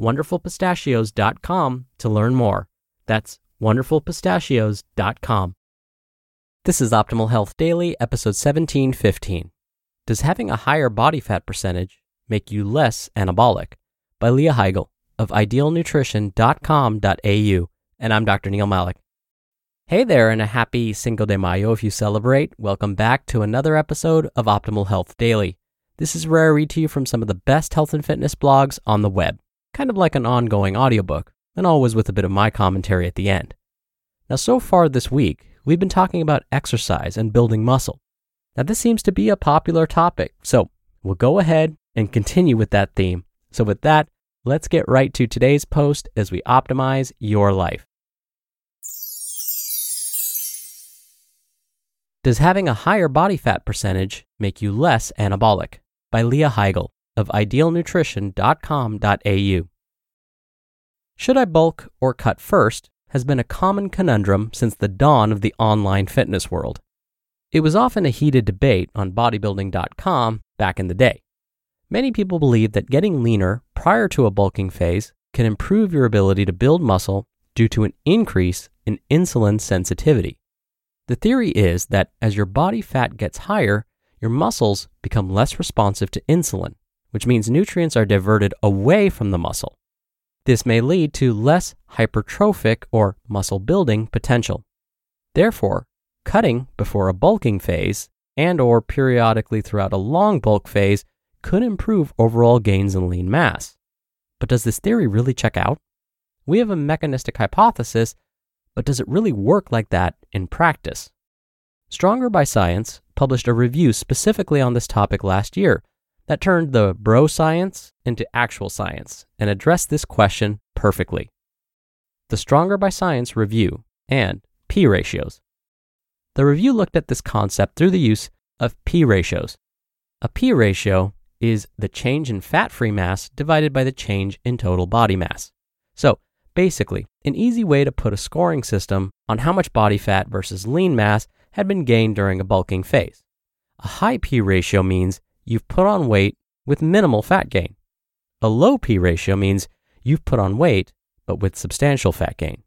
wonderfulpistachios.com to learn more. That's wonderfulpistachios.com. This is Optimal Health Daily, episode 1715. Does having a higher body fat percentage make you less anabolic? By Leah Higl of idealnutrition.com.au. And I'm Dr. Neal Malik. Hey there, and a happy Cinco de Mayo if you celebrate. Welcome back to another episode of Optimal Health Daily. This is where I read to you from some of the best health and fitness blogs on the web, kind of like an ongoing audiobook, and always with a bit of my commentary at the end. Now, so far this week, we've been talking about exercise and building muscle. Now, this seems to be a popular topic, so we'll go ahead and continue with that theme. So, with that, let's get right to today's post as we optimize your life. Does having a higher body fat percentage make you less anabolic? By Leah Higl of idealnutrition.com.au. Should I bulk or cut first has been a common conundrum since the dawn of the online fitness world. It was often a heated debate on bodybuilding.com back in the day. Many people believe that getting leaner prior to a bulking phase can improve your ability to build muscle due to an increase in insulin sensitivity. The theory is that as your body fat gets higher, your muscles become less responsive to insulin, which means nutrients are diverted away from the muscle. This may lead to less hypertrophic or muscle building potential. Therefore, cutting before a bulking phase and or periodically throughout a long bulk phase could improve overall gains in lean mass. But does this theory really check out? We have a mechanistic hypothesis but does it really work like that in practice? Stronger by Science published a review specifically on this topic last year that turned the bro science into actual science and addressed this question perfectly. The Stronger by Science review and P ratios. The review looked at this concept through the use of P ratios. A P ratio is the change in fat free mass divided by the change in total body mass. So, Basically, an easy way to put a scoring system on how much body fat versus lean mass had been gained during a bulking phase. A high P ratio means you've put on weight with minimal fat gain. A low P ratio means you've put on weight but with substantial fat gain.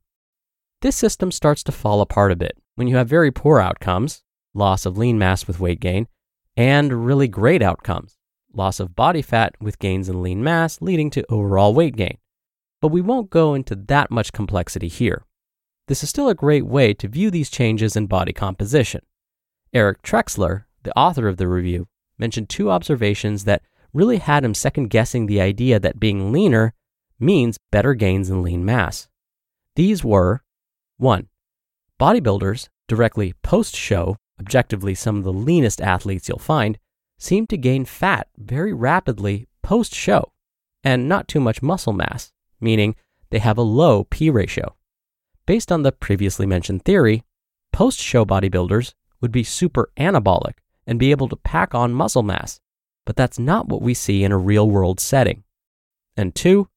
This system starts to fall apart a bit when you have very poor outcomes, loss of lean mass with weight gain, and really great outcomes, loss of body fat with gains in lean mass leading to overall weight gain but we won't go into that much complexity here. This is still a great way to view these changes in body composition. Eric Trexler, the author of the review, mentioned two observations that really had him second guessing the idea that being leaner means better gains in lean mass. These were 1. Bodybuilders, directly post show, objectively some of the leanest athletes you'll find, seem to gain fat very rapidly post show and not too much muscle mass meaning they have a low P ratio. Based on the previously mentioned theory, post show bodybuilders would be super anabolic and be able to pack on muscle mass, but that's not what we see in a real world setting. And two,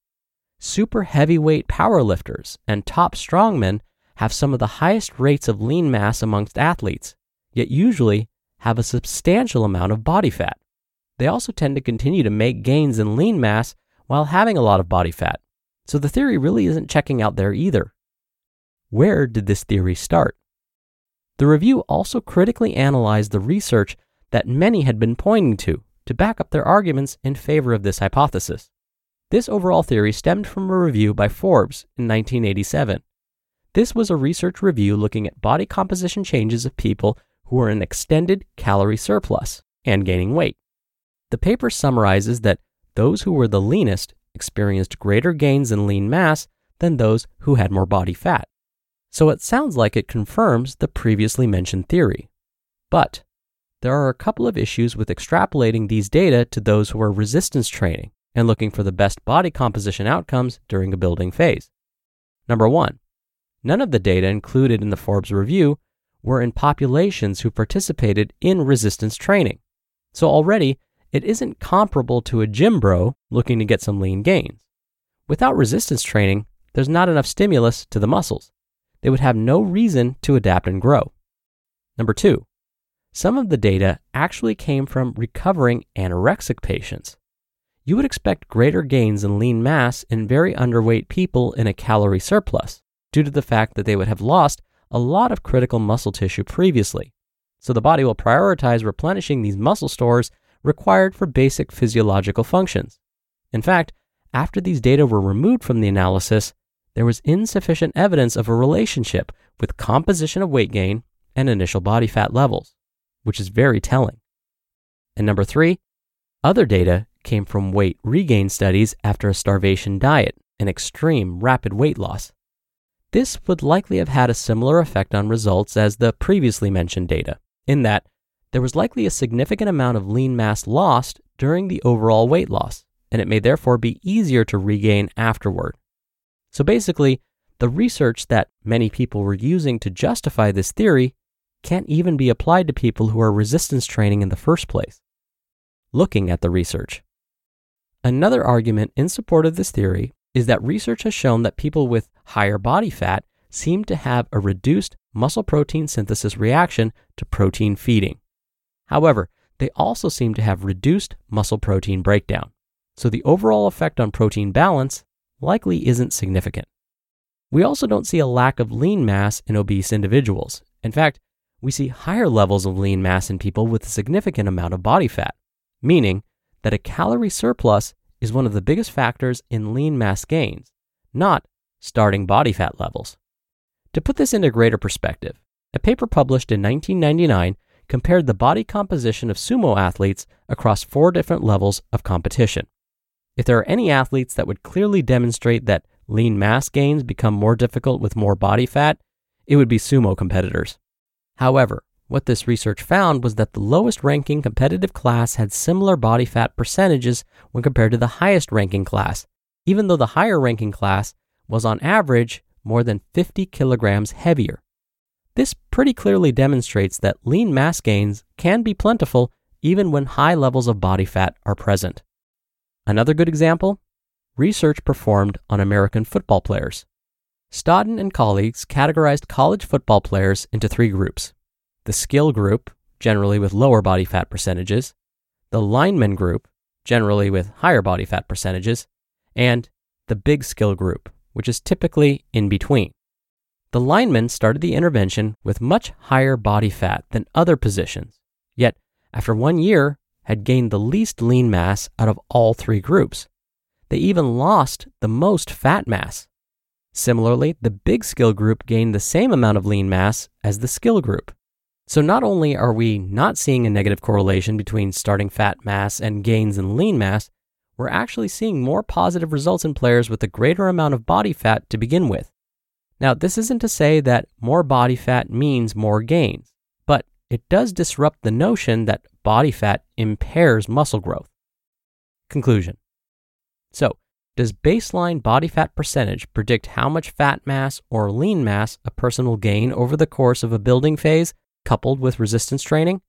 super heavyweight powerlifters and top strongmen have some of the highest rates of lean mass amongst athletes, yet usually have a substantial amount of body fat. They also tend to continue to make gains in lean mass while having a lot of body fat. So the theory really isn't checking out there either. Where did this theory start? The review also critically analyzed the research that many had been pointing to to back up their arguments in favor of this hypothesis. This overall theory stemmed from a review by Forbes in 1987. This was a research review looking at body composition changes of people who were in extended calorie surplus and gaining weight. The paper summarizes that those who were the leanest experienced greater gains in lean mass than those who had more body fat. So it sounds like it confirms the previously mentioned theory. But there are a couple of issues with extrapolating these data to those who are resistance training and looking for the best body composition outcomes during a building phase. Number one, none of the data included in the Forbes review were in populations who participated in resistance training. So already, it isn't comparable to a gym bro looking to get some lean gains. Without resistance training, there's not enough stimulus to the muscles. They would have no reason to adapt and grow. Number two, some of the data actually came from recovering anorexic patients. You would expect greater gains in lean mass in very underweight people in a calorie surplus due to the fact that they would have lost a lot of critical muscle tissue previously. So the body will prioritize replenishing these muscle stores required for basic physiological functions. In fact, after these data were removed from the analysis, there was insufficient evidence of a relationship with composition of weight gain and initial body fat levels, which is very telling. And number three, other data came from weight regain studies after a starvation diet and extreme rapid weight loss. This would likely have had a similar effect on results as the previously mentioned data, in that there was likely a significant amount of lean mass lost during the overall weight loss, and it may therefore be easier to regain afterward. So basically, the research that many people were using to justify this theory can't even be applied to people who are resistance training in the first place. Looking at the research. Another argument in support of this theory is that research has shown that people with higher body fat seem to have a reduced muscle protein synthesis reaction to protein feeding. However, they also seem to have reduced muscle protein breakdown, so the overall effect on protein balance likely isn't significant. We also don't see a lack of lean mass in obese individuals. In fact, we see higher levels of lean mass in people with a significant amount of body fat, meaning that a calorie surplus is one of the biggest factors in lean mass gains, not starting body fat levels. To put this into greater perspective, a paper published in 1999 compared the body composition of sumo athletes across four different levels of competition. If there are any athletes that would clearly demonstrate that lean mass gains become more difficult with more body fat, it would be sumo competitors. However, what this research found was that the lowest ranking competitive class had similar body fat percentages when compared to the highest ranking class, even though the higher ranking class was on average more than 50 kilograms heavier. This pretty clearly demonstrates that lean mass gains can be plentiful even when high levels of body fat are present. Another good example? Research performed on American football players. Stodden and colleagues categorized college football players into three groups. The skill group, generally with lower body fat percentages, the lineman group, generally with higher body fat percentages, and the big skill group, which is typically in between. The linemen started the intervention with much higher body fat than other positions, yet, after one year, had gained the least lean mass out of all three groups. They even lost the most fat mass. Similarly, the big skill group gained the same amount of lean mass as the skill group. So not only are we not seeing a negative correlation between starting fat mass and gains in lean mass, we're actually seeing more positive results in players with a greater amount of body fat to begin with. Now, this isn't to say that more body fat means more gains, it does disrupt the notion that body fat impairs muscle growth. Conclusion So, does baseline body fat percentage predict how much fat mass or lean mass a person will gain over the course of a building phase coupled with resistance training?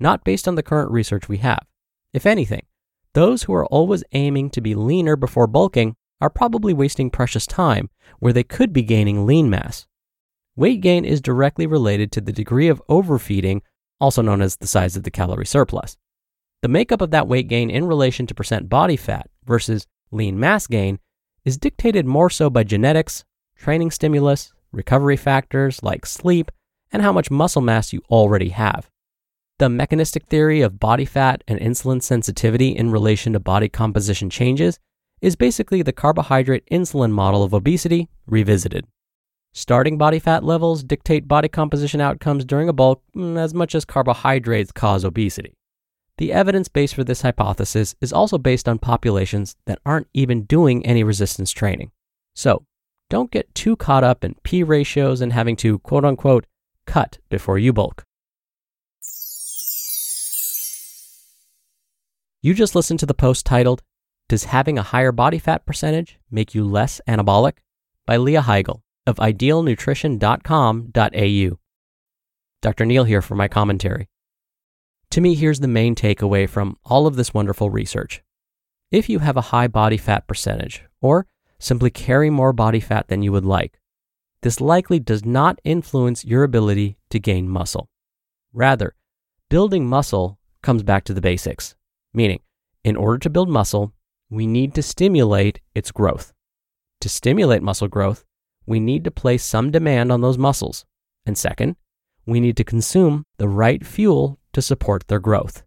Not based on the current research we have. If anything, those who are always aiming to be leaner before bulking are probably wasting precious time where they could be gaining lean mass. Weight gain is directly related to the degree of overfeeding, also known as the size of the calorie surplus. The makeup of that weight gain in relation to percent body fat versus lean mass gain is dictated more so by genetics, training stimulus, recovery factors like sleep, and how much muscle mass you already have. The mechanistic theory of body fat and insulin sensitivity in relation to body composition changes is basically the carbohydrate insulin model of obesity revisited. Starting body fat levels dictate body composition outcomes during a bulk mm, as much as carbohydrates cause obesity. The evidence base for this hypothesis is also based on populations that aren't even doing any resistance training. So, don't get too caught up in P ratios and having to quote unquote cut before you bulk. You just listened to the post titled, Does Having a Higher Body Fat Percentage Make You Less Anabolic? by Leah Higl of idealnutrition.com.au. Dr. Neal here for my commentary. To me, here's the main takeaway from all of this wonderful research. If you have a high body fat percentage, or simply carry more body fat than you would like, this likely does not influence your ability to gain muscle. Rather, building muscle comes back to the basics Meaning, in order to build muscle, we need to stimulate its growth. To stimulate muscle growth, we need to place some demand on those muscles. And second, we need to consume the right fuel to support their growth.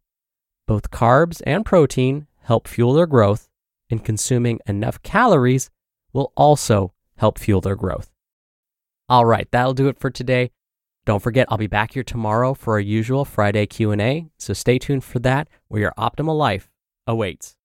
Both carbs and protein help fuel their growth, and consuming enough calories will also help fuel their growth. All right, that'll do it for today. Don't forget, I'll be back here tomorrow for our usual Friday Q&A, so stay tuned for that where your optimal life awaits.